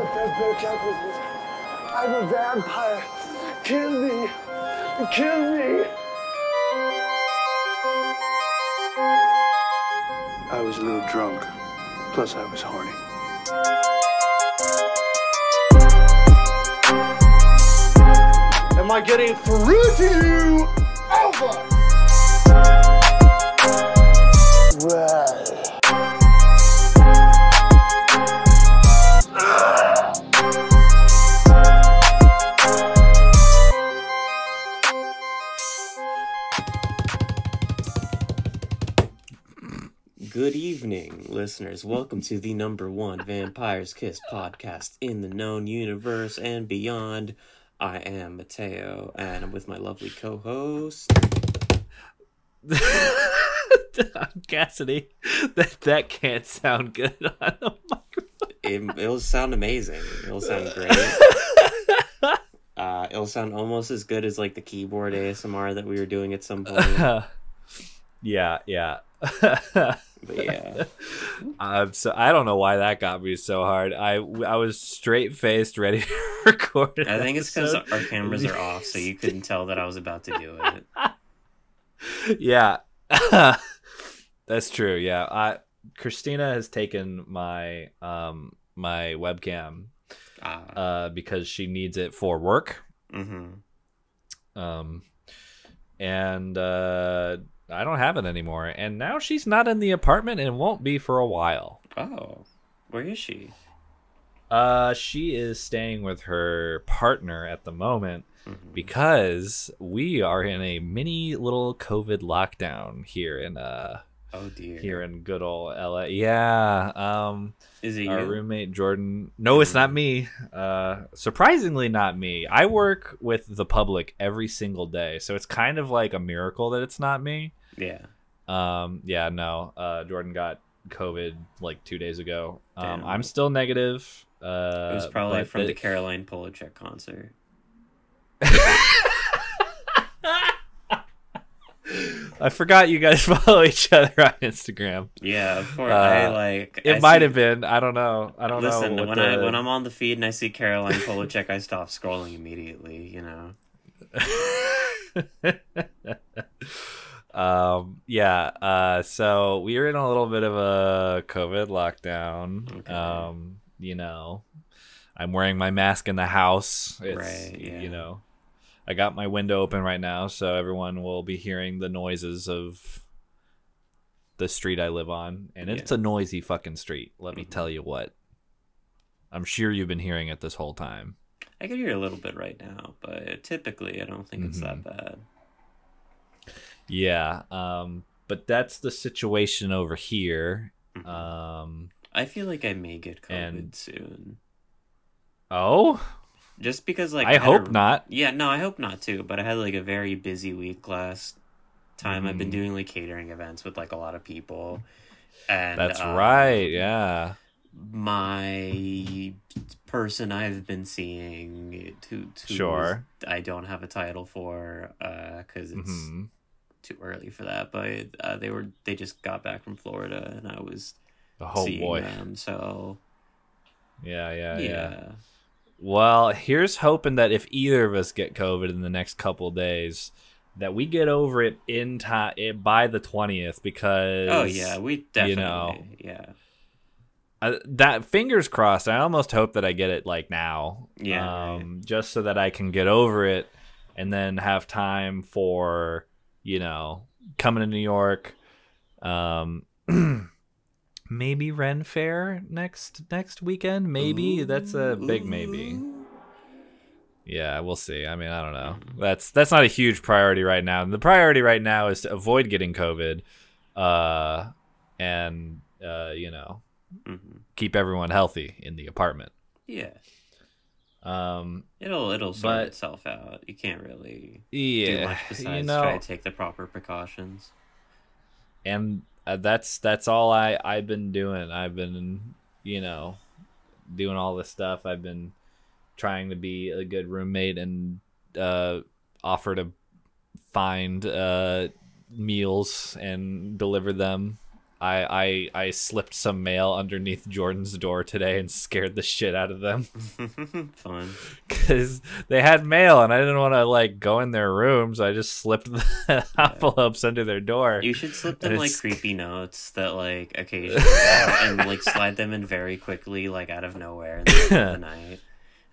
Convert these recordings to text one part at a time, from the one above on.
the dead broke out with me. I'm a vampire. Kill me. Kill me. I was a little drunk. Plus, I was horny. Am I getting through to you? Over! Well. Listeners. Welcome to the number one Vampire's Kiss podcast in the known universe and beyond. I am Mateo, and I'm with my lovely co host. Cassidy. That that can't sound good on the microphone. It, it'll sound amazing. It'll sound great. Uh, it'll sound almost as good as like the keyboard ASMR that we were doing at some point. yeah, yeah. But yeah, um, so I don't know why that got me so hard. I I was straight faced, ready to record. I think it's because our cameras are off, so you couldn't tell that I was about to do it. yeah, that's true. Yeah, I Christina has taken my um my webcam Ah, uh because she needs it for work. mm-hmm. um and uh i don't have it anymore and now she's not in the apartment and won't be for a while Oh, where is she? uh she is staying with her partner at the moment Mhm. because we are in a mini little covid lockdown here in uh Oh dear. here in good old la yeah um Is it our you? roommate jordan no it's not me uh surprisingly not me i work with the public every single day so it's kind of like a miracle that it's not me Yeah. um yeah no uh jordan got covid like two days ago um Damn. i'm still negative uh It was probably from the the- Caroline Polachek concert. i forgot you guys follow each other on instagram Yeah, of course. I Uh, like. it I might see- have been i don't know i don't Listen, know what when I when I'm on the feed and I see Caroline Polachek, I stop scrolling immediately. You know. um yeah uh so we are in a little bit of a covid lockdown Okay. um you know i'm wearing my mask in the house it's Right, yeah. you know i got my window open right now so everyone will be hearing the noises of the street i live on and it's Yeah. a noisy fucking street let me Mhm. tell you what i'm sure you've been hearing it this whole time I can hear a little bit right now, but typically I don't think it's Mm-hmm. that bad. Yeah um but that's the situation over here Mhm. um I feel like I may get COVID and- soon, Oh, just because like I had hope a- not. Yeah, no, I hope not too. But I had like a very busy week last time. I've been Mhm. doing like catering events with like a lot of people, and That's um, right. Yeah. my person I've been seeing to, to Sure. I don't have a title for uh because it's hmm too early for that but uh, they were they just got back from Florida and I was Oh seeing boy. them so Yeah, yeah, yeah, yeah, Well, here's hoping that if either of us get COVID in the next couple days, that we get over it in time it, by the twentieth. Because oh yeah we definitely know, yeah I, that fingers crossed. I almost hope that I get it like now. Yeah, Um, just so that I can get over it and then have time for, you know, coming to New York. Um, maybe Ren Fair next next weekend. Maybe that's a big maybe. Yeah, we'll see. I mean, I don't know. That's that's not a huge priority right now. The priority right now is to avoid getting COVID, uh, and uh, you know, Mhm. keep everyone healthy in the apartment. yeah Um, it'll it'll sort But- itself out you can't really do much besides you know, try to take the proper precautions and uh, that's that's all I I've been doing. I've been, you know, doing all this stuff. I've been trying to be a good roommate and uh, offer to find uh, meals and deliver them I, I I slipped some mail underneath Jordan's door today and scared the shit out of them Fun. because they had mail and I didn't want to like go in their rooms. I just slipped the envelopes under their door. You should slip them like creepy notes that like occasionally and like slide them in very quickly, like out of nowhere in the middle of the night.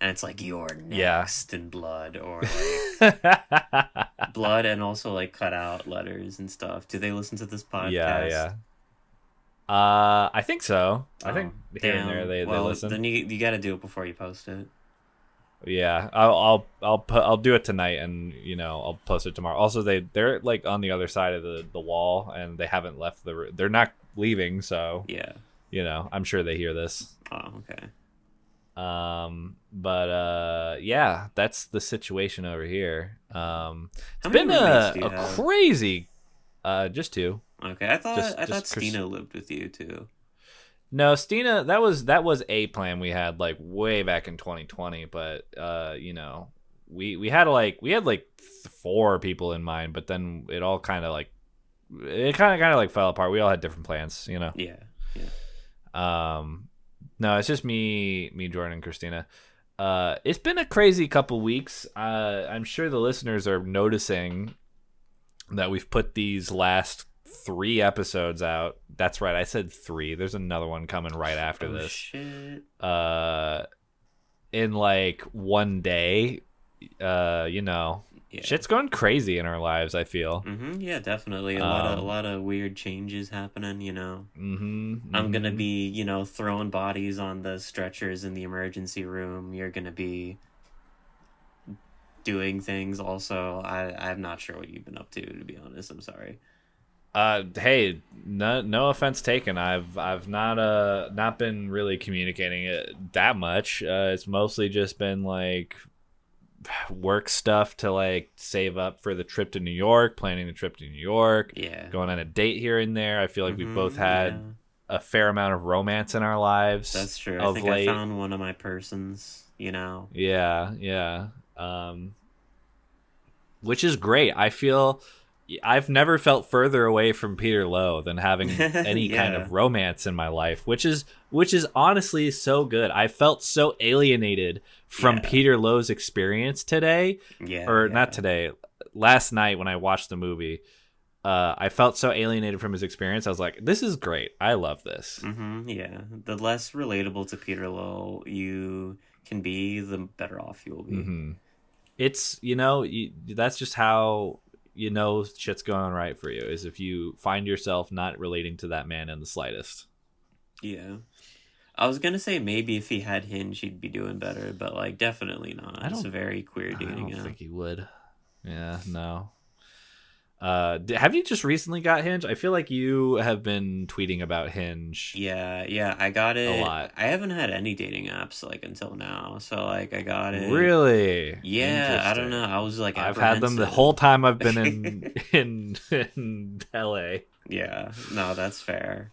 And it's like you're Yeah. in blood or like blood and also like cut out letters and stuff. Do they listen to this podcast? yeah, yeah. Uh, I think so. I Oh, think here and there they, well, they listen. Then you you got to do it before you post it. Yeah, I'll I'll I'll put I'll do it tonight, and you know I'll post it tomorrow. Also, they they're like on the other side of the the wall, and they haven't left the. They're not leaving, so Yeah. you know I'm sure they hear this. Oh, okay. Um, but uh, yeah, that's the situation over here. Um, it's been a, roommates do you a have? crazy. Uh, just two. Okay, I thought Just- I thought just Chris- Stina lived with you too. No, Stina, that was that was a plan we had like way back in 2020, but uh, you know, we we had like we had like th- four people in mind, but then it all kind of like it kind of kind of like fell apart. We all had different plans, you know. Yeah. Um, no, it's just me, me, Jordan, and Christina. Uh, it's been a crazy couple weeks. Uh, I'm sure the listeners are noticing that we've put these last three episodes out. That's right, I said three. There's another one coming right after oh, this. shit. Uh, in like one day. Uh, you know, Yeah. shit's going crazy in our lives. I feel. hmm Yeah, definitely. A lot of a Um, lot of weird changes happening. You know, Mm-hmm. I'm gonna be you know throwing bodies on the stretchers in the emergency room. You're gonna be doing things. Also, I I'm not sure what you've been up to. To be honest, I'm sorry. Uh, hey, no, no offense taken. I've I've not uh not been really communicating it that much. Uh, it's mostly just been like work stuff to like save up for the trip to New York, planning the trip to New York, Yeah. going on a date here and there. I feel like we Mhm, both had yeah. a fair amount of romance in our lives. That's true. I think late. I found one of my persons. You know. Yeah, yeah. Um which is great. I feel I've never felt further away from Peter Lowe than having any kind of romance in my life, which is which is honestly so good. I felt so alienated from Yeah. Peter Lowe's experience today Yeah. or yeah. not today. Last night when I watched the movie, uh, I felt so alienated from his experience. I was like, "This is great. I love this." hmm yeah. The less relatable to Peter Lowe you can be, the better off you will be. hmm It's you know you, that's just how you know shit's going right for you is if you find yourself not relating to that man in the slightest. Yeah. I was gonna say maybe if he had Hinge, he'd be doing better, but like definitely not. I a don't- very queer dating. I don't app. think he would. Yeah, no. Uh, have you just recently got Hinge? I feel like you have been tweeting about Hinge. Yeah, yeah, I got it. A lot. I haven't had any dating apps like until now, so like I got it. Really? Yeah, I don't know. I was like, I've had them the whole time I've been in in in LA. Yeah, no, that's fair.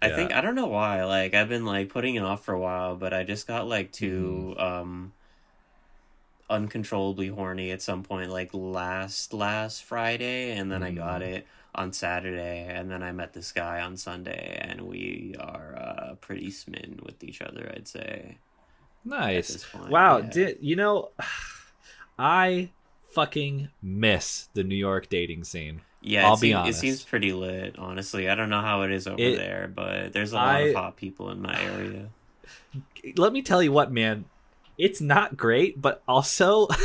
I Yeah. think I don't know why. Like I've been like putting it off for a while, but I just got like too Mm-hmm. um uncontrollably horny at some point like last last Friday and then I got Mm. it on Saturday and then I met this guy on Sunday and we are uh pretty smitten with each other, I'd say. Nice. point, wow. yeah. Did you know? I fucking miss the New York dating scene. Yeah, I'll it, be seem- it seems pretty lit, honestly. I don't know how it is over It- there, but there's a lot I- of hot people in my area. Let me tell you what, man. It's not great, but also,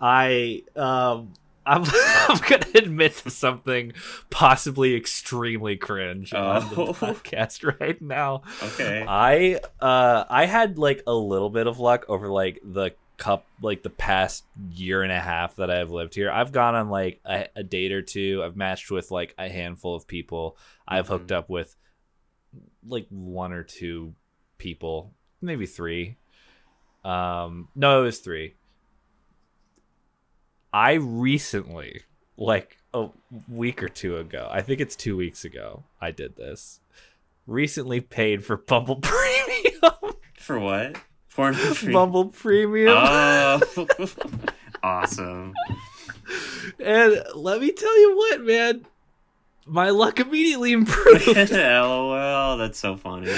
I um. I'm, I'm gonna admit to something possibly extremely cringe on the Oh. podcast right now. Okay. I uh I had like a little bit of luck over like the cup like the past year and a half that I've lived here. I've gone on like a, a date or two. I've matched with like a handful of people. I've hooked Mhm. up with like one or two people, maybe three. Um no, it was 3. I recently like a week or two ago. I think it's 2 weeks ago I did this recently paid for Bumble Premium. For what? Porn Bumble Premium. Oh, awesome. and let me tell you what, man. my luck immediately improved. LOL, that's so funny.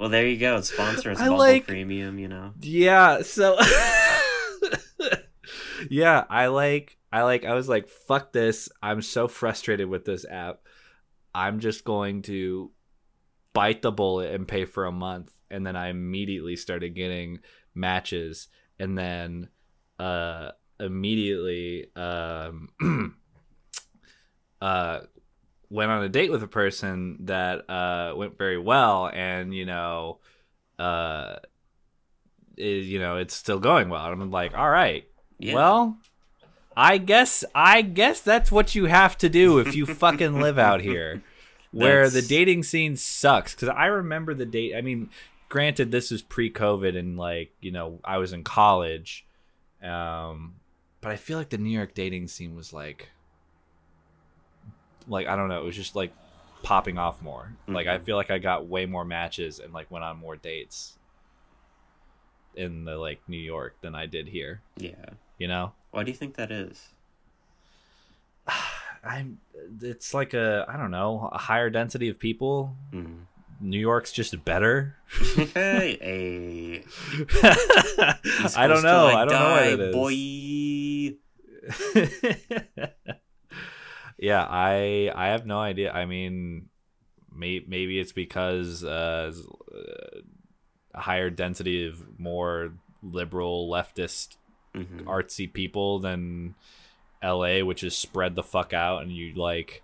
Well, there you go. Sponsor us I like- Premium, you know. yeah, so Yeah, I like I like I was like fuck this. I'm so frustrated with this app. I'm just going to bite the bullet and pay for a month and then I immediately started getting matches and then uh immediately um uh went on a date with a person that uh went very well and you know uh is you know it's still going well. And i'm like all right. Yeah. well i guess i guess that's what you have to do if you fucking live out here. Where the dating scene sucks. Because i remember the date i mean granted this is pre-covid and like you know i was in college um but i feel like the new york dating scene was like like i don't know it was just like popping off more like i Mhm. feel like i got way more matches and like went on more dates in the like new york than i did here yeah. you know Why do you think that is? i'm it's like a i don't know a higher density of people Mm. new york's just better hey, hey. I don't know till i don't know what it is Boy. yeah, I I have no idea. I mean, may, maybe it's because uh, a higher density of more liberal leftist Mhm. artsy people than LA, which is spread the fuck out, and you like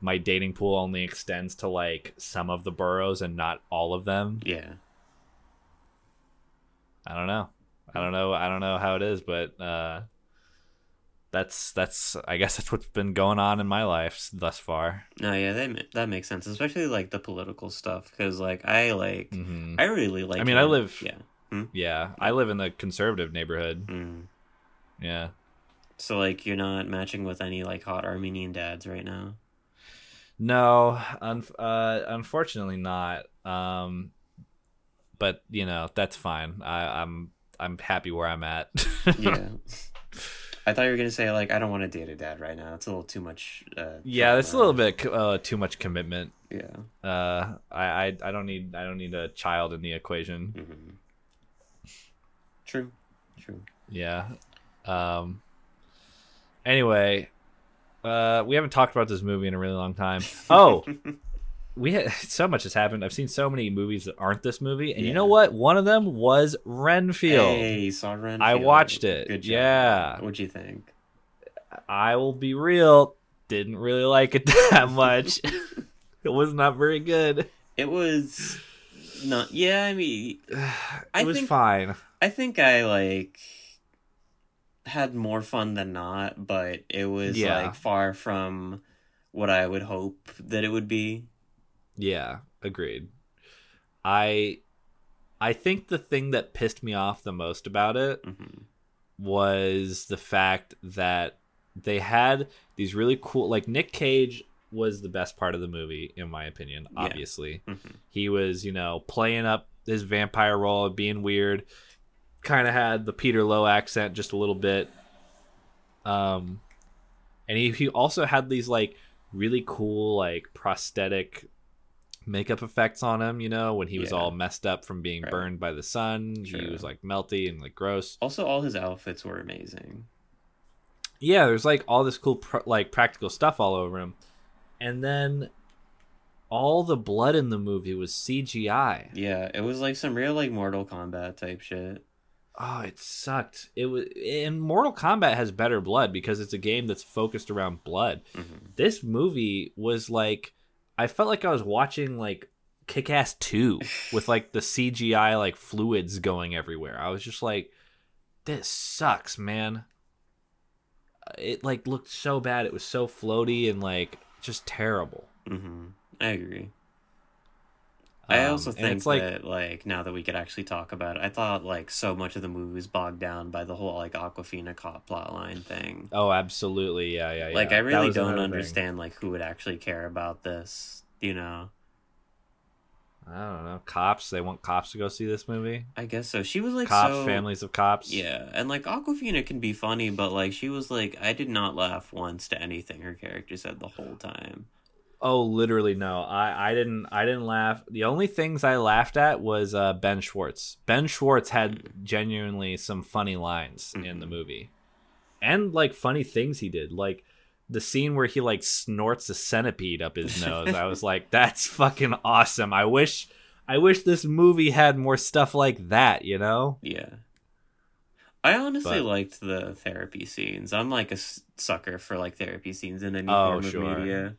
my dating pool only extends to like some of the boroughs and not all of them. Yeah. I don't know. I don't know. I don't know how it is, but uh, that's that's. I guess that's what's been going on in my life thus far. No, yeah, that that makes sense, especially like the political stuff, because like I like hmm I really like. I mean, I live- Yeah. Yeah, I live in the conservative neighborhood. Mm. Yeah. So like you're not matching with any like hot Armenian dads right now. No, un- uh, unfortunately not. Um, but you know that's fine. I, I'm I'm happy where I'm at. Yeah. I thought you were gonna say like I don't want to date a dad right now. It's a little too much. Uh, yeah, it's a little bit uh, too much commitment. Yeah. Uh, I, I I don't need I don't need a child in the equation. hmm True. True. Yeah. Um. Anyway, uh, we haven't talked about this movie in a really long time. Oh, we had so much has happened. I've seen so many movies that aren't this movie, and you know what? One of them was Renfield. Hey, saw Renfield. I watched it. Good job. Yeah. What'd you think? I will be real. Didn't really like it that much. it was not very good. It was not. Yeah, I mean, It I was think- fine. I think I like had more fun than not, but it was Yeah. like far from what I would hope that it would be. Yeah, agreed. I I think the thing that pissed me off the most about it hmm was the fact that they had these really cool like Nick Cage was the best part of the movie in my opinion Yeah. obviously hmm he was you know playing up his vampire role being weird kind of had the Peter Lowe accent just a little bit um and he, he also had these like really cool like prosthetic makeup effects on him you know when he was Yeah. all messed up from being Right. burned by the sun he was like melty and like gross Also, all his outfits were amazing. yeah there's like all this cool pr- like practical stuff all over him and then all the blood in the movie was cgi Yeah, it was like some real like Mortal Kombat type shit. oh it sucked it was and mortal kombat has better blood because it's a game that's focused around blood hmm this movie was like i felt like i was watching like kick-ass 2 with like the cgi like fluids going everywhere. I was just like this sucks man. It like looked so bad. It was so floaty and like just terrible. Hmm I agree. I Um, also and think like that like now that we could actually talk about it, I thought like so much of the movie was bogged down by the whole like Awkwafina cop plotline thing. oh absolutely yeah yeah, yeah. Like I really don't another thing. understand like who would actually care about this, you know? I don't know. Cops. They want cops to go see this movie. I guess so. She was like Cops, so, families of cops. Yeah, and like Awkwafina can be funny, but like she was like I did not laugh once to anything her character said the whole time. Oh, literally no. I I didn't I didn't laugh. The only things I laughed at was uh, Ben Schwartz. Ben Schwartz had genuinely some funny lines in the Mhm. movie, and like funny things he did. Like the scene where he like snorts a centipede up his nose. I was like, that's fucking awesome. I wish I wish this movie had more stuff like that. You know? Yeah. I honestly But- liked the therapy scenes. I'm like a sucker for like therapy scenes in any Oh, form of sure. media.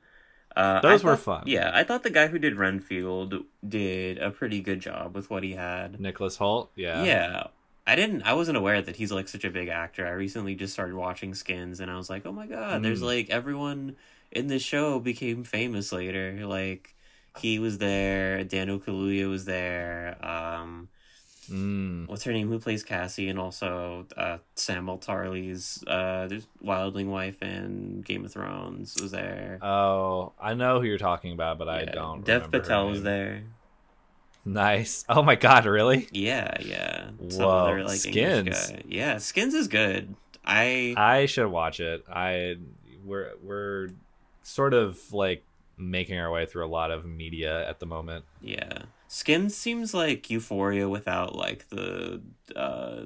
Uh, Those I were thought- fun. Yeah, I thought the guy who did Renfield did a pretty good job with what he had. Nicholas Hoult. Yeah. Yeah. I didn't I wasn't aware that he's like such a big actor. I recently just started watching Skins and I was like, "Oh my god, there's Mm. like everyone in this show became famous later." Like he was there, Daniel Kaluuya was there. Um Mm. what's her name who plays Cassie and also uh Samuel Tarly's uh Wildling wife in Game of Thrones was there. Oh, I know who you're talking about, but I don't. Dev Patel was there. Nice. Oh my god, really? Yeah, yeah. Some Whoa, other like Skins. Yeah, Skins is good. I I should watch it. I we're we're sort of like making our way through a lot of media at the moment. Yeah. Skins seems like Euphoria without like the uh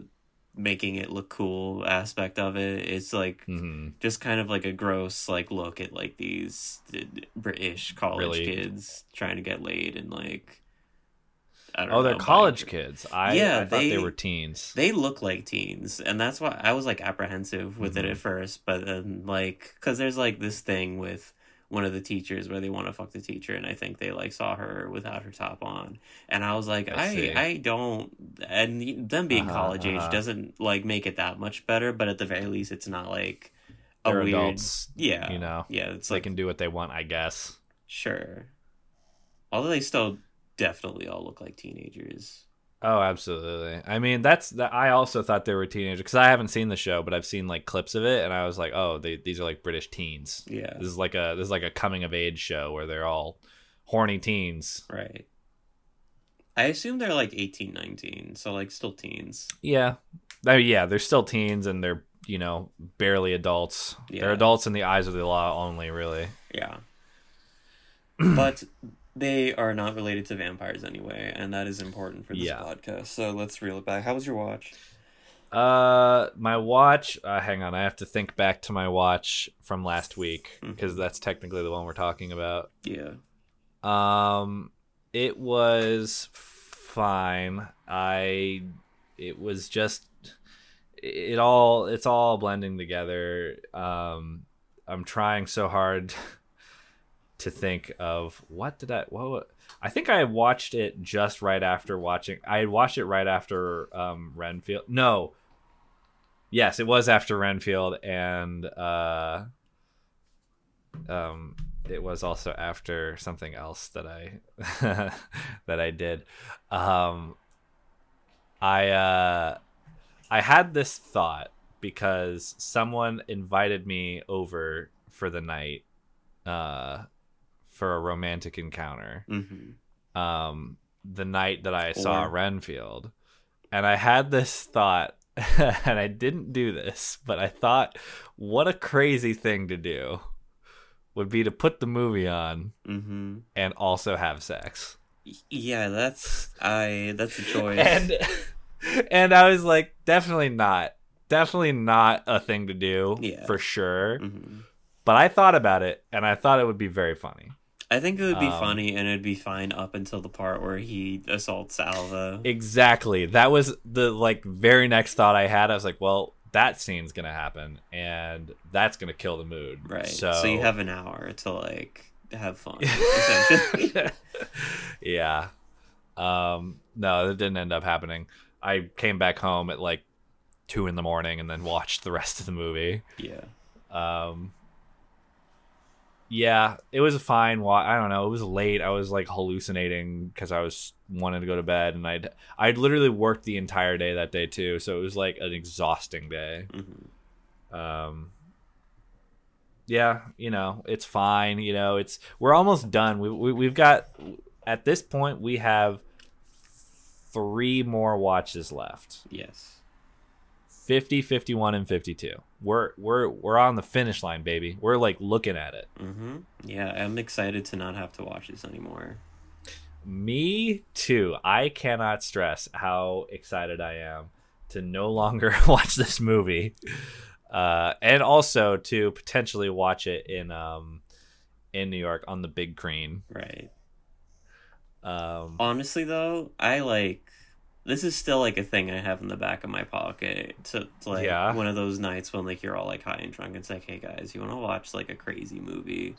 making it look cool aspect of it. It's like hmm just kind of like a gross like look at like these British college Really? kids trying to get laid and like I don't Oh, they're college kids. I, Yeah, I thought they, they- were teens. They look like teens, and that's why I was like apprehensive with it Mhm. at first. But then, like, because there's like this thing with one of the teachers where they want to fuck the teacher, and I think they like saw her without her top on, and I was like, I I. I, don't, and them being Uh-huh, college age uh-huh. doesn't like make it that much better, but at the very least, it's not like a They're weird, adults. yeah, you know. yeah, it's They like can do what they want, I guess. sure, although they still definitely all look like teenagers. Oh, absolutely. I mean, that's that. I also thought they were teenagers because I haven't seen the show, but I've seen like clips of it, and I was like, oh, they, these are like British teens. Yeah, This is like a this is like a coming of age show where they're all horny teens. right. I assume they're like 18, 19, so like still teens. Yeah, I mean, yeah, they're still teens and they're you know barely adults. Yeah. They're adults in the eyes of the law only, really. Yeah. but they are not related to vampires anyway, and that is important for this Yeah. podcast. So let's reel it back. How was your watch? Uh, my watch. Uh, hang on, I have to think back to my watch from last week because that's technically the one we're talking about. Yeah. Um, it was fine. I, it was just, it all, it's all blending together. Um, I'm trying so hard to think of what did I, what, I think I watched it just right after watching, I had watched it right after, um, Renfield. No. Yes, it was after Renfield and, uh, um it was also after something else that I that I did. Um I uh I had this thought because someone invited me over for the night uh for a romantic encounter. Mm-hmm. Um the night that I saw Renfield. And I had this thought and I didn't do this, but I thought what a crazy thing to do would be to put the movie on Mm-hmm. and also have sex. Yeah, that's I. That's a choice. And and I was like, definitely not. Definitely not a thing to do Yeah. for sure. hmm But I thought about it and I thought it would be very funny. I think it would be Um, funny, and it'd be fine up until the part where he assaults Alva. Exactly. That was the like very next thought I had. I was like, well, that scene's gonna happen and that's gonna kill the mood. right. So, So, you have an hour to like have fun. yeah. Um, no, that didn't end up happening. I came back home at like two in the morning and then watched the rest of the movie. yeah. Um, yeah, it was a fine. Wa- I don't know. It was late. I was like hallucinating because I was wanting to go to bed, and I'd I'd literally worked the entire day that day too. So it was like an exhausting day. hmm Um, yeah, you know, it's fine. You know, it's we're almost done. We, we we've got at this point we have three more watches left. Yes. 50, 51 and 52. We're we're we're on the finish line, baby. We're like looking at it. Mm-hmm. Yeah, I'm excited to not have to watch this anymore. Me too. I cannot stress how excited I am to no longer watch this movie. Uh, and also to potentially watch it in um in New York on the big screen. Right. Um Honestly, though, I like this is still like a thing I have in the back of my pocket. To, to like Yeah. one of those nights when like you're all like high and drunk. It's like, hey guys, you want to watch like a crazy movie?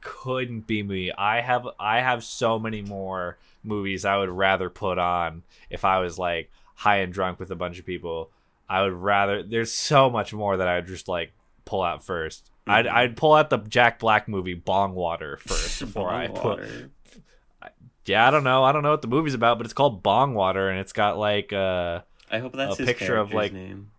couldn't be me. I have I have so many more movies I would rather put on if I was like high and drunk with a bunch of people. I would rather there's so much more that I would just like pull out 1st i I'd. Mm-hmm. I'd pull out the Jack Black movie Bong Water first before I put. Yeah, I don't know. I don't know what the movie's about, but it's called Bong Water and it's got like uh I hope that's a his picture of, like, name.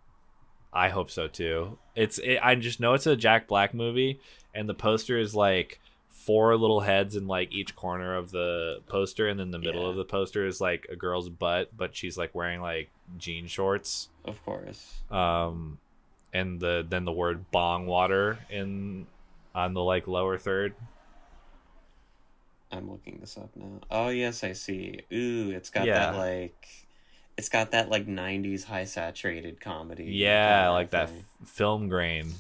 I hope so too. It's it, I just know it's a Jack Black movie, and the poster is like four little heads in like each corner of the poster, and then the middle Yeah. of the poster is like a girl's butt, but she's like wearing like jean shorts. Of course. Um, and the then the word bong water in on the like lower third. I'm looking this up now. Oh yes, I see. Ooh, it's got Yeah. that like, it's got that like '90s high saturated comedy. Yeah, like that f- film grain.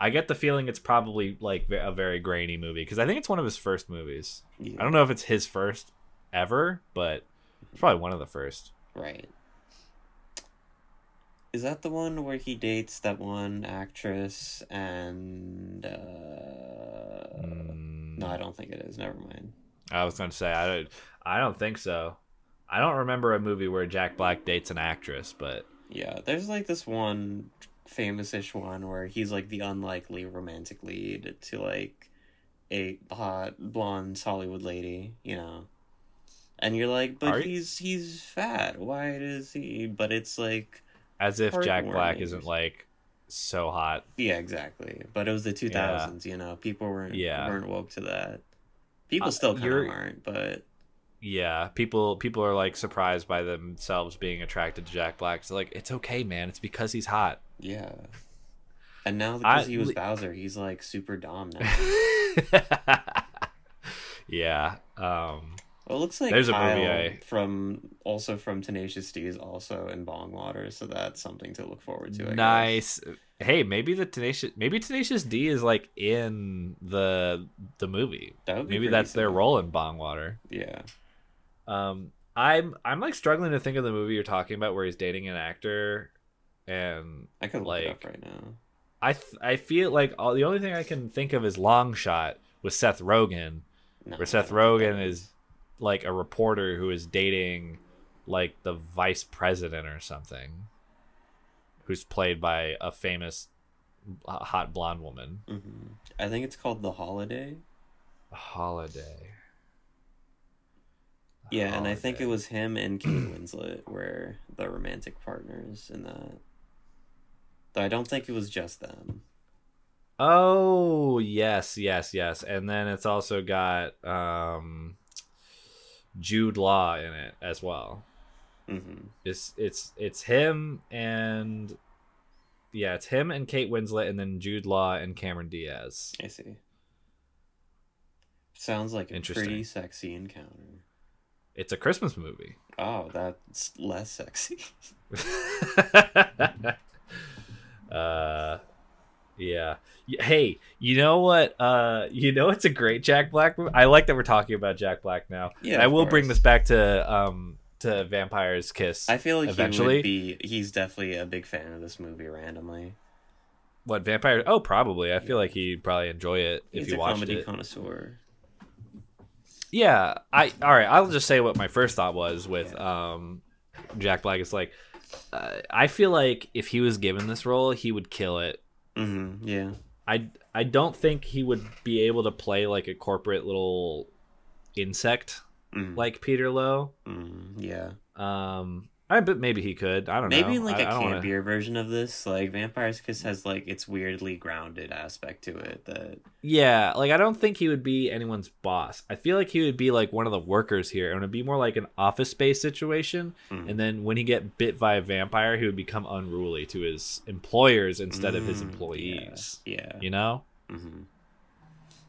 I get the feeling it's probably like a very grainy movie because I think it's one of his first movies. Yeah, I don't know if it's his first ever, but it's probably one of the first. Right. Is that the one where he dates that one actress and uh Mm, No, I don't think it is. Never mind. I was going to say I don't. I don't think so. I don't remember a movie where Jack Black dates an actress, but Yeah, there's like this one famous-ish one where he's like the unlikely romantic lead to like a hot blonde Hollywood lady, you know. And you're like, Are but you- he's he's fat. Why does he? But it's like, as if Jack Black isn't like so hot. yeah, exactly. But it was the 2000s, you know. People weren't Yeah. weren't woke to that. People Uh, still kind of aren't, but Yeah, people people are like surprised by themselves being attracted to Jack Black. It's like it's okay, man. It's because he's hot. yeah. And now I- because he was Bowser, he's like super dom now. yeah. Um Well, it looks like There's a movie I- from also from Tenacious D is also in Bong Water, so that's something to look forward to. I guess. nice. Hey, maybe the tenacious maybe Tenacious D is like in the the movie. That Maybe that's their role in Bong Water. Yeah. Um I'm I'm like struggling to think of the movie you're talking about where he's dating an actor and I could look Like- it up right now. I th- I feel like all the only thing I can think of is Long Shot with Seth Rogen No, where Seth Rogen is like a reporter who is dating like the vice president or something, who's played by a famous hot blonde woman. Mhm. I think it's called The Holiday. The Holiday. Yeah, and I think it was him and Kate Winslet were the romantic partners in that. Though I don't think it was just them. Oh yes, yes, yes, and then it's also got um, Jude Law in it as well. hmm It's it's it's him and yeah, it's him and Kate Winslet, and then Jude Law and Cameron Diaz. I see. Sounds like a pretty sexy encounter. It's a Christmas movie. Oh, that's less sexy. uh, yeah. Hey, you know what? Uh, you know it's a great Jack Black movie. I like that we're talking about Jack Black now. Yeah, I will bring this back to um to Vampire's Kiss. I feel like Eventually? he would be. He's definitely a big fan of this movie. Randomly, what Vampire? Oh, probably. I feel like he'd probably enjoy it if he's he a watched comedy it. connoisseur. Yeah, I all right. I'll just say what my first thought was with um, Jack Black. It's like uh, I feel like if he was given this role, he would kill it. Mm-hmm. Yeah. I I don't think he would be able to play like a corporate little insect Mm. like Peter Lowe. Mm, yeah. Um, I bet maybe he could. I don't know. Maybe know. in like I- a I don't wanna- campier version of this, like Vampire's Kiss has like its weirdly grounded aspect to it that Yeah, like I don't think he would be anyone's boss. I feel like he would be like one of the workers here, and it'd be more like an office space situation. Mhm. And then when he get bit by a vampire, he would become unruly to his employers instead of his Mm, employees. Yeah. You know, hmm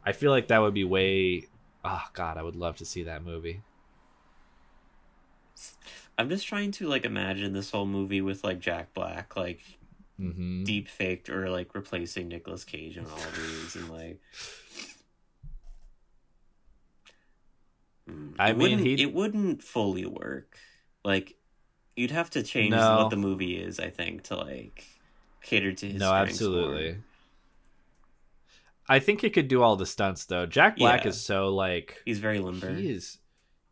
I feel like that would be way. Oh God, I would love to see that movie. I'm just trying to like imagine this whole movie with like Jack Black, like hmm deep faked or like replacing Nicolas Cage in all of these, and like. Mm, I it mean, wouldn't- it wouldn't fully work. Like, you'd have to change No. what the movie is, I think, to like cater to his No, absolutely. more. I think he could do all the stunts though. Jack Black Yeah. is so like He's very limber. he is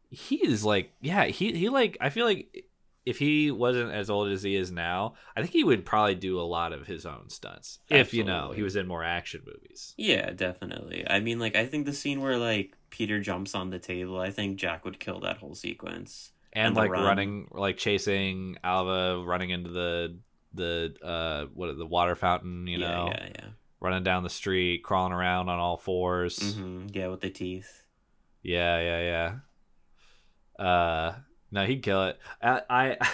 he is like yeah he he like i feel like if he wasn't as old as he is now i think he would probably do a lot of his own stunts if you know he was in more action movies Yeah, definitely. I mean, like, I think the scene where like Peter jumps on the table, I think Jack would kill that whole sequence. and, And like run. running like chasing alva running into the the uh what the water fountain you yeah, know yeah, yeah. running down the street crawling around on all 4s hmm Yeah, with the teeth. Yeah, yeah, yeah. Uh, no, he'd kill it. I, I,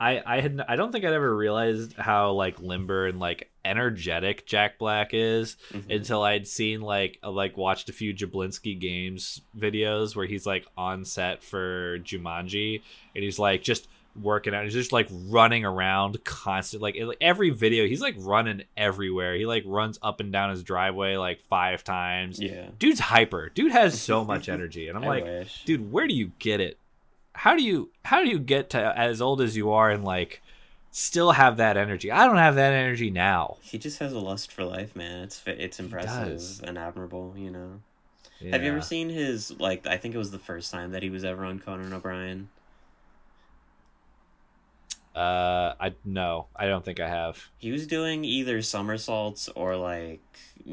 I, I had. I don't think I'd ever realized how like limber and like energetic Jack Black is Mhm. until I'd seen like uh, like watched a few Jablinski games videos where he's like on set for Jumanji and he's like just working out. He's just like running around constant. Like, like every video, he's like running everywhere. He like runs up and down his driveway like five times Yeah. dude's hyper dude has so much energy and i'm like wish. dude where do you get it how do you how do you get to as old as you are and like still have that energy i don't have that energy now He just has a lust for life, man. It's it's impressive and admirable, you know. Have you ever seen his like? I think it was the first time that he was ever on Conan O'Brien. Uh i no i don't think i have He was doing either somersaults or like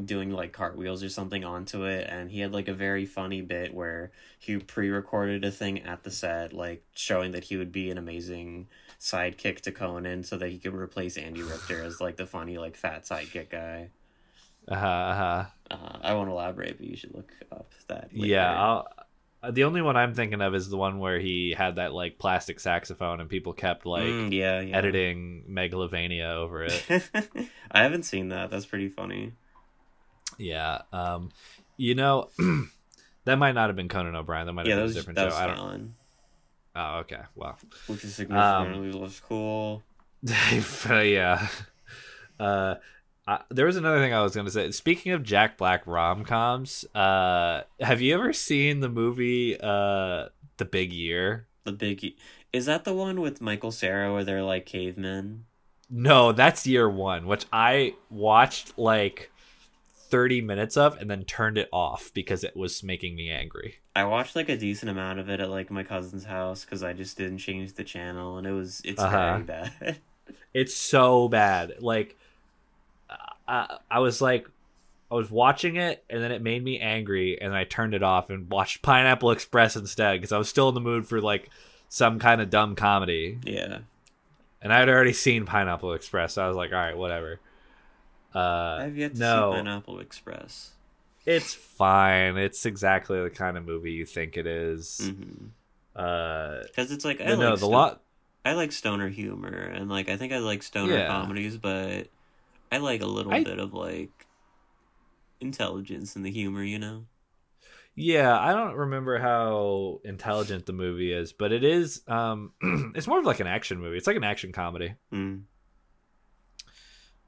doing like cartwheels or something onto it, and he had like a very funny bit where he pre-recorded a thing at the set, like showing that he would be an amazing sidekick to Conan, so that he could replace Andy Richter as like the funny like fat sidekick guy. uh-huh, uh-huh. Uh, I won't elaborate, but you should look up that. later. yeah I'll, the only one i'm thinking of is the one where he had that like plastic saxophone and people kept like Mm, yeah, yeah. editing megalovania over it I haven't seen that. That's pretty funny. yeah um you know that might not have been conan o'brien that might have Yeah, been was a different show i don't Fallon, oh okay well which is Um, significantly less cool. yeah. Uh, There was another thing I was going to say. Speaking of Jack Black rom coms, uh, have you ever seen the movie uh, The Big Year? The big Year. is that the one with Michael Cera where they're like cavemen? No, that's year one, which I watched like 30 minutes of and then turned it off because it was making me angry. I watched like a decent amount of it at like my cousin's house because I just didn't change the channel and it was it's Uh-huh. very bad. It's so bad. Like, I, I was like, I was watching it, and then it made me angry, and I turned it off and watched Pineapple Express instead because I was still in the mood for like some kind of dumb comedy, yeah, and I had already seen Pineapple Express, so I was like, all right, whatever. Uh, I've yet to no. see Pineapple Express. it's fine. It's exactly the kind of movie you think it is. Because Uh, Mm-hmm. it's like I but like no, the sto- lot. I like stoner humor and like I think I like stoner Yeah. comedies, but I like a little I- bit of like intelligence in the humor, you know. Yeah, I don't remember how intelligent the movie is, but it is. Um, it's more of like an action movie. It's like an action comedy. Mm.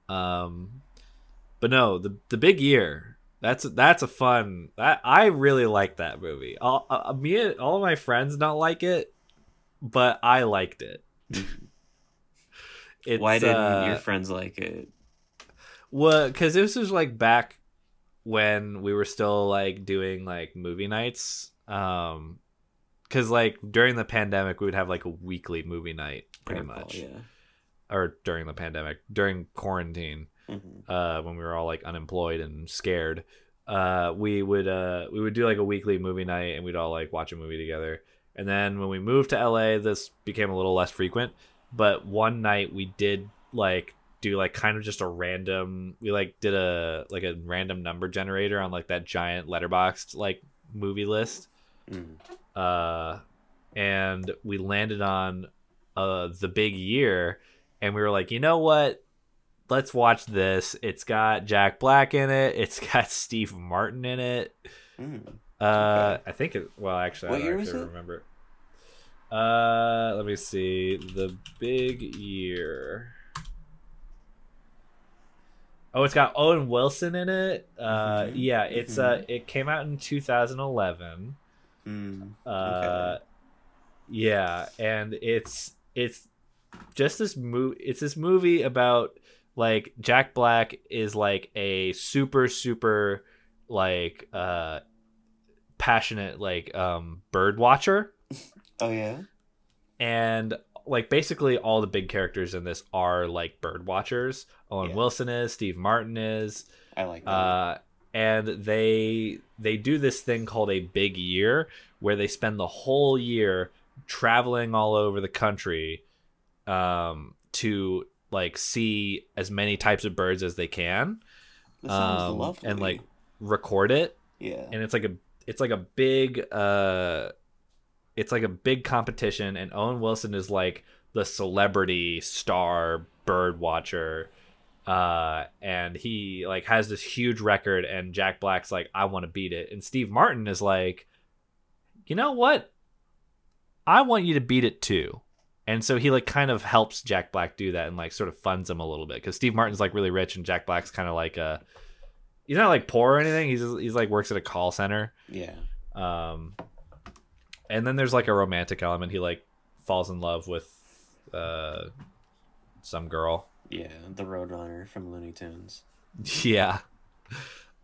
Um, but no, the the big year. That's that's a fun. That I really like that movie. All uh, me, and all of my friends don't like it, but I liked it. It's, Why didn't uh, your friends like it? Well, because this was like back when we were still like doing like movie nights. Um, because like during the pandemic, we would have like a weekly movie night, pretty much, Yeah. or during the pandemic, during quarantine, Mhm. uh, when we were all like unemployed and scared. Uh, we would uh we would do like a weekly movie night, and we'd all like watch a movie together. And then when we moved to LA, this became a little less frequent. But one night we did like do like kind of just a random we like did a like a random number generator on like that giant Letterboxd like movie list. Mm. uh and we landed on uh the big year and we were like you know what? Let's watch this. It's got jack black in it. It's got steve martin in it. Mm. uh i think it well actually What i year don't was actually remember. Uh let me see. The big year oh it's got owen wilson in it uh yeah it's uh it came out in 2011 Mm. uh Okay. yeah and it's it's just this movie it's this movie about like jack black is like a super super like uh passionate like um bird watcher Oh yeah. and like basically all the big characters in this are like bird watchers owen Yeah. wilson is steve martin is I like that. uh, and they they do this thing called a big year where they spend the whole year traveling all over the country um, to like see as many types of birds as they can um, lovely. and like record it yeah. and it's like a it's like a big uh it's like a big competition and Owen Wilson is like the celebrity star bird watcher uh and he like has this huge record and Jack Black's like I want to beat it. And Steve Martin is like you know what? I want you to beat it too. And so he like kind of helps Jack Black do that and like sort of funds him a little bit cuz Steve Martin's like really rich and Jack Black's kind of like a he's not like poor or anything he's he's like works at a call center. Yeah. um and then there's like a romantic element he like falls in love with uh some girl Yeah. The Roadrunner from Looney Tunes. yeah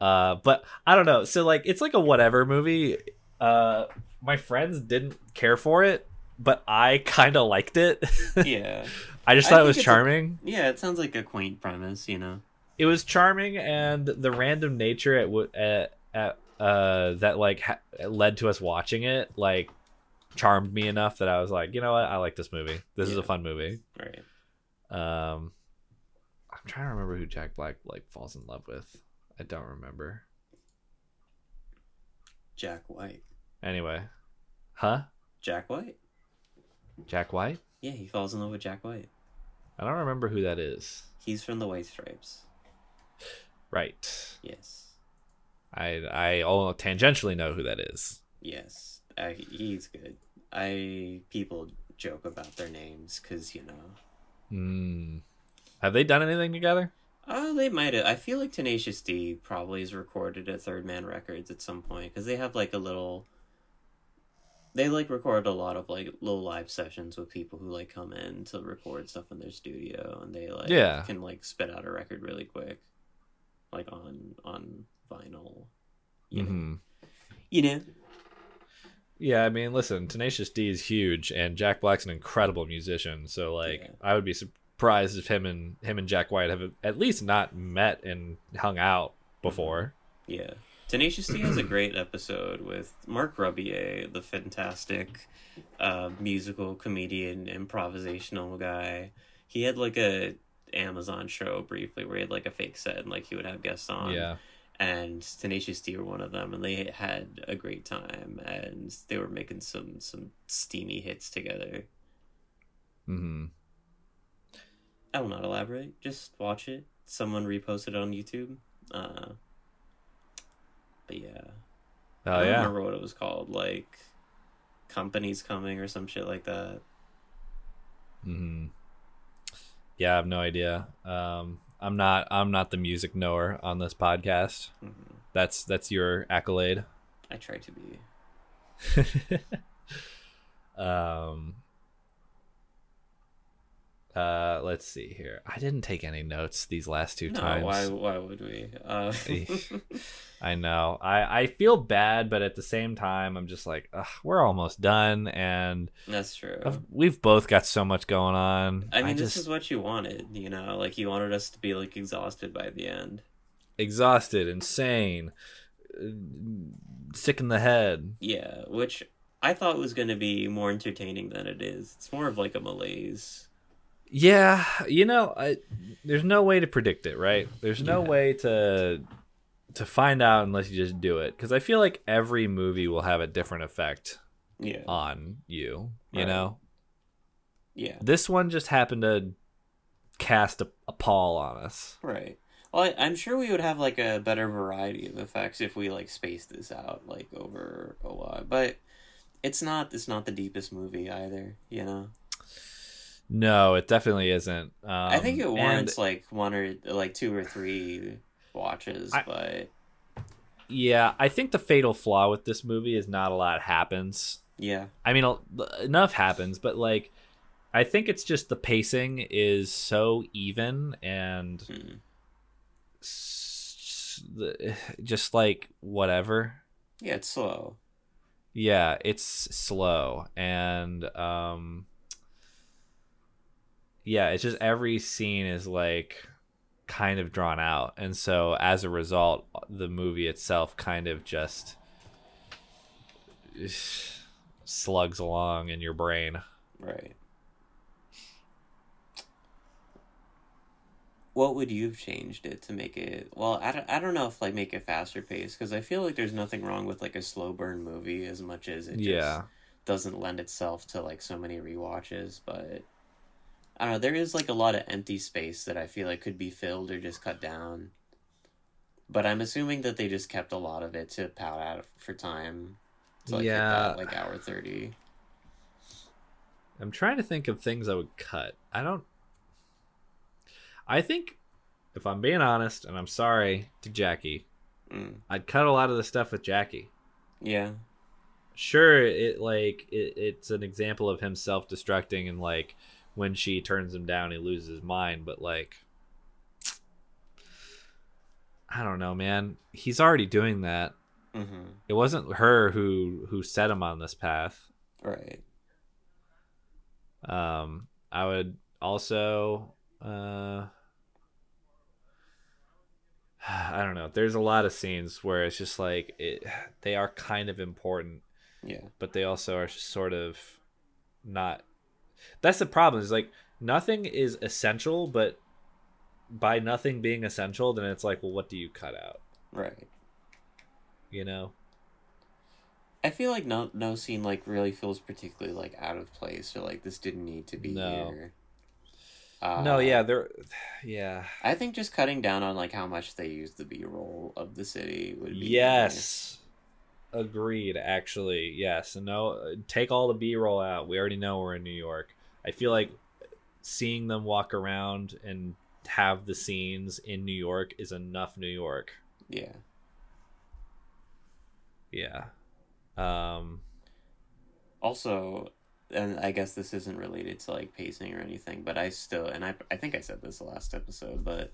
uh but i don't know so like it's like a whatever movie uh my friends didn't care for it but i kind of liked it Yeah. i just I thought it was it's a- charming yeah. It sounds like a quaint premise. You know. it was charming and the random nature at what at, at uh that like ha- led to us watching it like charmed me enough that i was like you know what i like this movie this is a fun movie Right. um i'm trying to remember who jack black like falls in love with i don't remember Jack White. anyway huh Jack White. jack white Yeah, he falls in love with Jack White. i don't remember who that is He's from the White Stripes. right Yes. I i all tangentially know who that is Yes. Uh, he's good. I people joke about their names because you know. Hmm. have they done anything together Oh, they might have. I feel like Tenacious D probably has recorded at Third Man Records at some point because they have like a little. They like record a lot of like little live sessions with people who like come in to record stuff in their studio, and they like Yeah. can like spit out a record really quick, like on on vinyl. You know, Mhm. you know. Yeah, I mean, listen, Tenacious D is huge, and Jack Black's an incredible musician. So, like, Yeah. I would be surprised if him and him and Jack White have at least not met and hung out before. Yeah. Tenacious D has a great episode with Marc Rebillet, the fantastic uh, musical comedian, improvisational guy. He had like a Amazon show briefly where he had like a fake set and like he would have guests on. Yeah, And Tenacious D were one of them, and they had a great time, and they were making some some steamy hits together. Mm hmm I will not elaborate. Just watch it. Someone reposted it on YouTube. Uh, but yeah. oh I don't yeah, remember what it was called, like companies coming or some shit like that. hmm yeah. I have no idea. Um, I'm not. I'm not the music knower on this podcast. Mhm. That's that's your accolade. I try to be. um uh let's see here i didn't take any notes these last two No, times why? Why would we? Uh, i know i i feel bad but at the same time i'm just like Ugh, we're almost done and that's true. I've- we've both got so much going on I mean, this just is what you wanted, you know. Like you wanted us to be like exhausted by the end. exhausted insane uh, sick in the head Yeah, which I thought was going to be more entertaining than it is. It's more of like a malaise. Yeah, you know, I, there's no way to predict it, right? There's no Yeah. way to to find out unless you just do it. Because I feel like every movie will have a different effect Yeah. on you. You Right. know, yeah. this one just happened to cast a, a pall on us. Right. Well, I, I'm sure we would have like a better variety of effects if we like spaced this out like over a while. But it's not. It's not the deepest movie either. You know. No, it definitely isn't. Um, I think it and- warrants like one or like two or three watches, I- but Yeah, I think the fatal flaw with this movie is not a lot happens. yeah, I mean, enough happens, but like, I think it's just the pacing is so even and Mm. s- just like whatever. yeah, it's slow. Yeah, it's slow and um, yeah, it's just every scene is like kind of drawn out, and so as a result, the movie itself kind of just slugs along in your brain. Right. What would you have changed it to make it? Well, I don't, I don't know if like make it faster paced because I feel like there's nothing wrong with like a slow burn movie as much as it just Yeah. doesn't lend itself to like so many rewatches. But I don't know. There is like a lot of empty space that I feel like could be filled or just cut down. But I'm assuming that they just kept a lot of it to pad out for time. To, like, Yeah. that, like hour thirty. I'm trying to think of things I would cut. I don't. I think, if I'm being honest, and I'm sorry to Jackie, Mm. I'd cut a lot of the stuff with Jackie. Yeah. Sure, it like it, it's an example of him self-destructing, and like when she turns him down, he loses his mind. But like, I don't know, man. He's already doing that. Mm-hmm. It wasn't her who who set him on this path. Right. Um, I would also, uh, I don't know. There's a lot of scenes where it's just like it, they are kind of important, Yeah. but they also are sort of not. That's the problem. Is like nothing is essential, but by nothing being essential, then it's like, well, what do you cut out? Right. You know? I feel like no no scene like really feels particularly like out of place or like this didn't need to be No. here. Uh, no, yeah, they're, yeah. I think just cutting down on like how much they use the B roll of the city would be nice. Agreed, actually. Yes. And no, take all the B roll out. We already know we're in New York. I feel like seeing them walk around and have the scenes in New York is enough New York. Yeah. Yeah. Um, Also, and I guess this isn't related to like pacing or anything, but I still and I I think I said this the last episode, but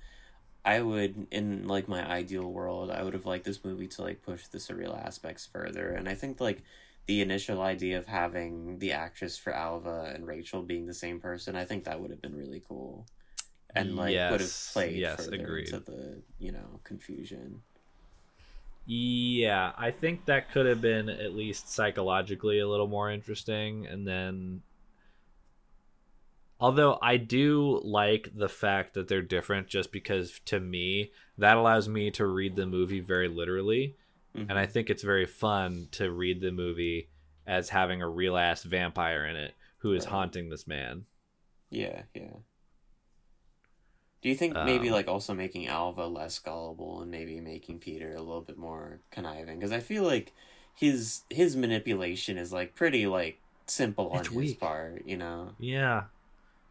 I would in like my ideal world, I would have liked this movie to like push the surreal aspects further, and I think like the initial idea of having the actress for Alva and Rachel being the same person, I think that would have been really cool, and like would have played yes, further agreed. into the you know confusion. yeah, I think that could have been at least psychologically a little more interesting. And then, although I do like the fact that they're different, just because to me, that allows me to read the movie very literally. Mhm. And I think it's very fun to read the movie as having a real ass vampire in it who is Right. haunting this man. Yeah, yeah. Do you think maybe Um, like also making Alva less gullible and maybe making Peter a little bit more conniving? Because I feel like his his manipulation is like pretty like simple on his weak. part, you know? Yeah.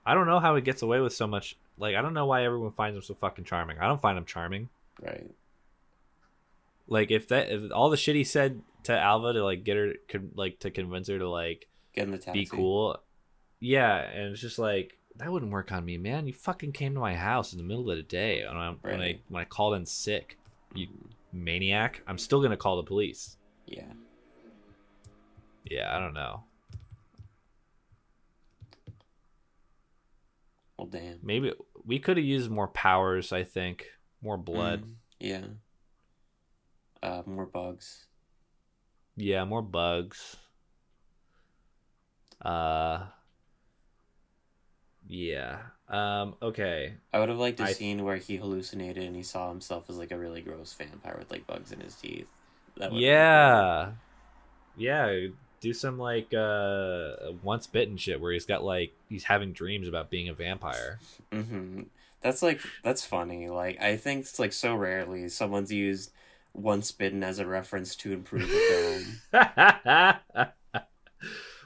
I don't know how he gets away with so much. Like, I don't know why everyone finds him so fucking charming. I don't find him charming. Right. Like, if that, if all the shit he said to Alva to like get her, con- like to convince her to like Get in the taxi. be cool, yeah, and it's just like that wouldn't work on me, man. You fucking came to my house in the middle of the day when I when I when I called in sick, you maniac. I'm still gonna call the police. Yeah. Yeah, I don't know. Well, damn. Maybe we could have used more powers. I think more blood. Mm, yeah. Uh, more bugs. Yeah, more bugs. Uh, yeah. Um. Okay. I would have liked a I- scene where he hallucinated and he saw himself as like a really gross vampire with like bugs in his teeth. That Yeah. Yeah. Do some like uh once bitten shit where he's got like he's having dreams about being a vampire. hmm That's like that's funny. Like I think it's like so rarely someone's used once bitten as a reference to improve the film.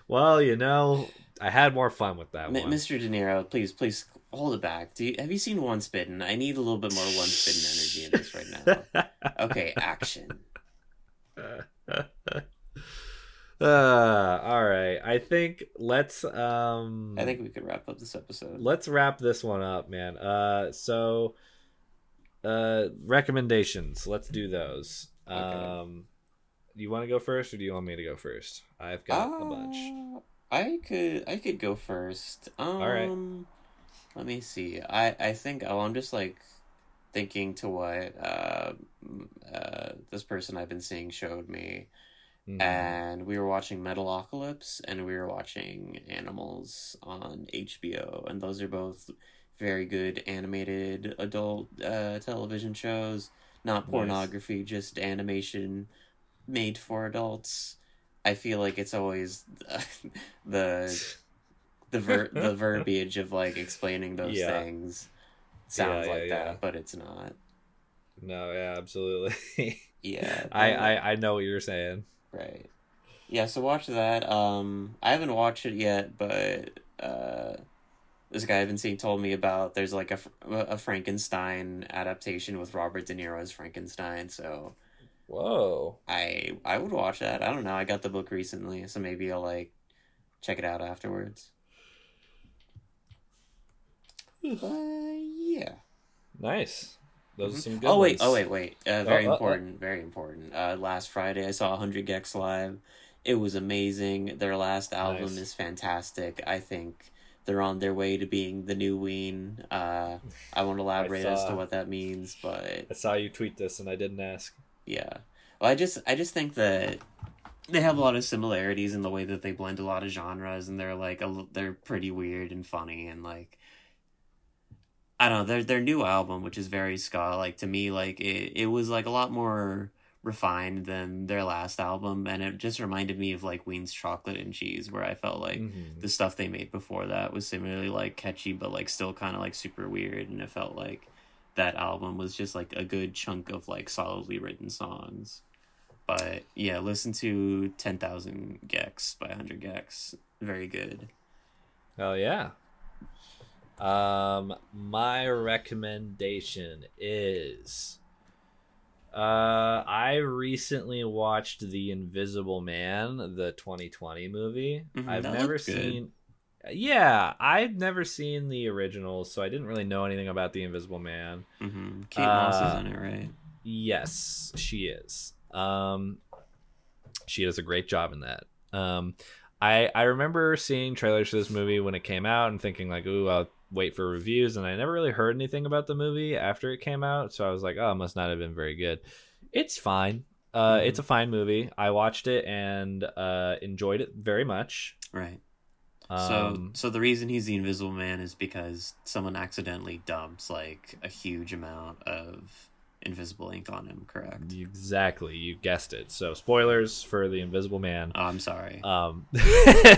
well, you know, I had more fun with that M- one. Mr. De Niro, please, please hold it back. Do you, have you seen Once Bitten? I need a little bit more Once Bitten energy in this right now. Okay, action. Uh, all right. I think let's um I think we could wrap up this episode. let's wrap this one up, man. Uh so uh recommendations. Let's do those. Okay. Um do you want to go first or do you want me to go first? I've got a bunch. Uh, I could I could go first. Um, right. Let me see. I I think oh I'm just like thinking to what uh, uh this person I've been seeing showed me, Mhm. and we were watching Metalocalypse and we were watching Animals on HBO, and those are both very good animated adult uh television shows. Not Nice. pornography, just animation made for adults. I feel like it's always the the ver- the verbiage of like explaining those Yeah. things sounds Yeah, like yeah, that, but it's not. No, yeah, absolutely. Yeah, I, I I know what you're saying. Right. Yeah, so watch that. Um, I haven't watched it yet, but uh, this guy I've been seeing told me about. There's like a a Frankenstein adaptation with Robert De Niro as Frankenstein. So Whoa. I I would watch that. I don't know. I got the book recently, so maybe I'll like check it out afterwards. But yeah. Nice. Those are some good Oh wait, ones. oh wait, wait. Uh, very Oh, oh, oh. important, very important. Uh, last Friday I saw 100 gecs live. It was amazing. Their last album Nice. is fantastic. I think they're on their way to being the new Ween. Uh, I won't elaborate as to what that means, but I saw you tweet this and I didn't ask. yeah. Well, I just I just think that they have a lot of similarities in the way that they blend a lot of genres, and they're like a, they're pretty weird and funny, and like I don't know their their new album, which is very ska. Like to me, like it it was like a lot more refined than their last album, and it just reminded me of like Ween's Chocolate and Cheese, where I felt like Mhm. the stuff they made before that was similarly like catchy, but like still kind of like super weird, and it felt like that album was just like a good chunk of like solidly written songs. But yeah, listen to Ten Thousand gecs by Hundred gecs. Very good. Oh yeah. Um, my recommendation is. Uh, I recently watched The Invisible Man, the 2020 movie. Mhm, I've never seen. Yeah, I've never seen the originals, so I didn't really know anything about The Invisible Man. Mm-hmm. Kate Moss Uh, is in it, right? Yes, she is. Um, she does a great job in that. Um, I I remember seeing trailers for this movie when it came out and thinking like, "Ooh, I'll wait for reviews." And I never really heard anything about the movie after it came out, so I was like, "Oh, it must not have been very good." It's fine. Uh, Mhm. It's a fine movie. I watched it and uh, enjoyed it very much. Right. Um, so, so the reason he's the Invisible Man is because someone accidentally dumps like a huge amount of invisible ink on him. Correct. exactly, you guessed it. So, spoilers for the Invisible Man. Oh, I'm sorry. Um,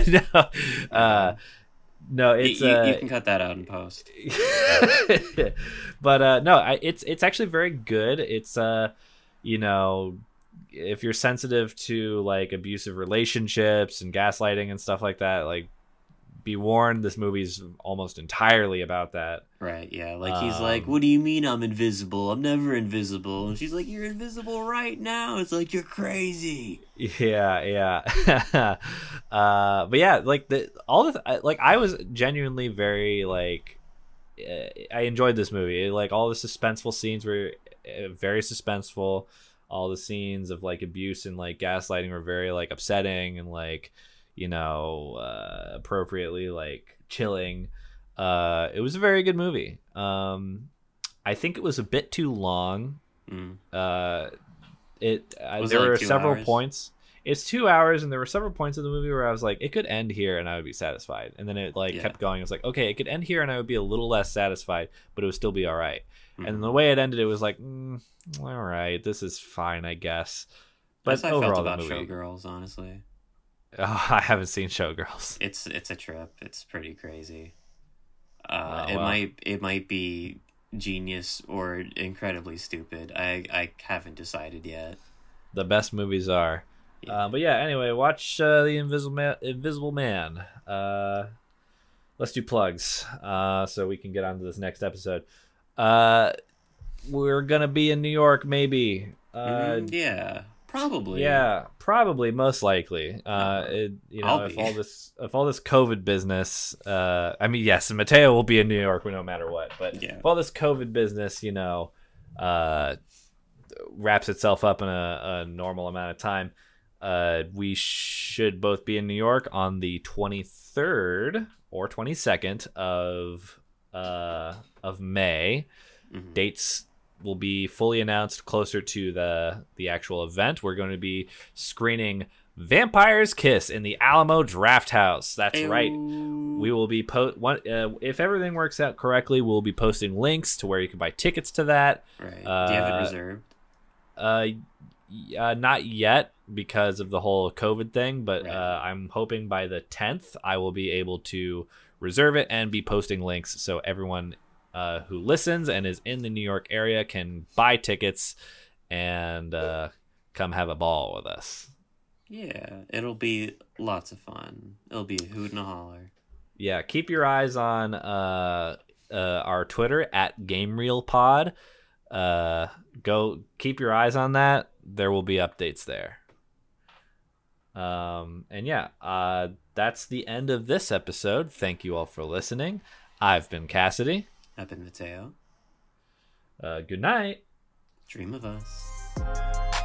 no, uh, no, it's you, uh, you can cut that out in post. but uh, no, I, it's it's actually very good. It's uh, you know, if you're sensitive to like abusive relationships and gaslighting and stuff like that, like be warned, this movie's almost entirely about that. Right, yeah. Like he's like, Um, "What do you mean I'm invisible? I'm never invisible." And she's like, "You're invisible right now." It's like you're crazy. Yeah, yeah. uh, but yeah, like the all the I- like I was genuinely very like uh, I enjoyed this movie. Like all the suspenseful scenes were uh, very suspenseful. All the scenes of like abuse and like gaslighting were very like upsetting and like you know uh, appropriately like chilling. Uh, it was a very good movie. Um, I think it was a bit too long Mm. uh it uh, Was it there like were several hours? points it's two hours, and there were several points in the movie where I was like, it could end here, and I would be satisfied. And then it like Yeah. kept going. I was like, okay, it could end here, and I would be a little less satisfied, but it would still be all right. Mhm. And the way it ended, it was like, mm, all right, this is fine, I guess. But That's how I overall, felt the about movie, Showgirls, honestly. Oh, I haven't seen Showgirls. It's it's a trip. It's pretty crazy. Uh, Oh, it might it might be genius or incredibly stupid. I I haven't decided yet. The best movies are. Yeah. Uh, but yeah, anyway, watch uh, the Invisible Man. Invisible Man. Uh, let's do plugs, uh, so we can get on to this next episode. Uh, we're gonna be in New York, maybe. Uh, Mhm, yeah, probably. yeah, probably, most likely. Uh, it, you know, I'll if be. all this, if all this COVID business, uh, I mean, yes, Mateo will be in New York no matter what. But Yeah. if all this COVID business, you know, uh, wraps itself up in a, a normal amount of time, uh, we should both be in New York on the twenty third or twenty second of uh of May Mhm. dates will be fully announced closer to the the actual event. We're going to be screening Vampire's Kiss in the Alamo Drafthouse. That's right. We will be po- one uh, if everything works out correctly. We'll be posting links to where you can buy tickets to that. Right. Do you have uh, it reserved? Uh, uh, not yet because of the whole COVID thing, but Right. uh, I'm hoping by the 10th I will be able to reserve it and be posting links so everyone uh, who listens and is in the New York area can buy tickets and uh, come have a ball with us. Yeah, it'll be lots of fun. It'll be a hoot and a holler. Yeah, keep your eyes on uh, uh, our Twitter at Game GameReelPod. Uh, go keep your eyes on that. There will be updates there. Um, and yeah, uh, that's the end of this episode. Thank you all for listening. I've been Cassidy. Up in Mateo. Uh, good night. Dream of us.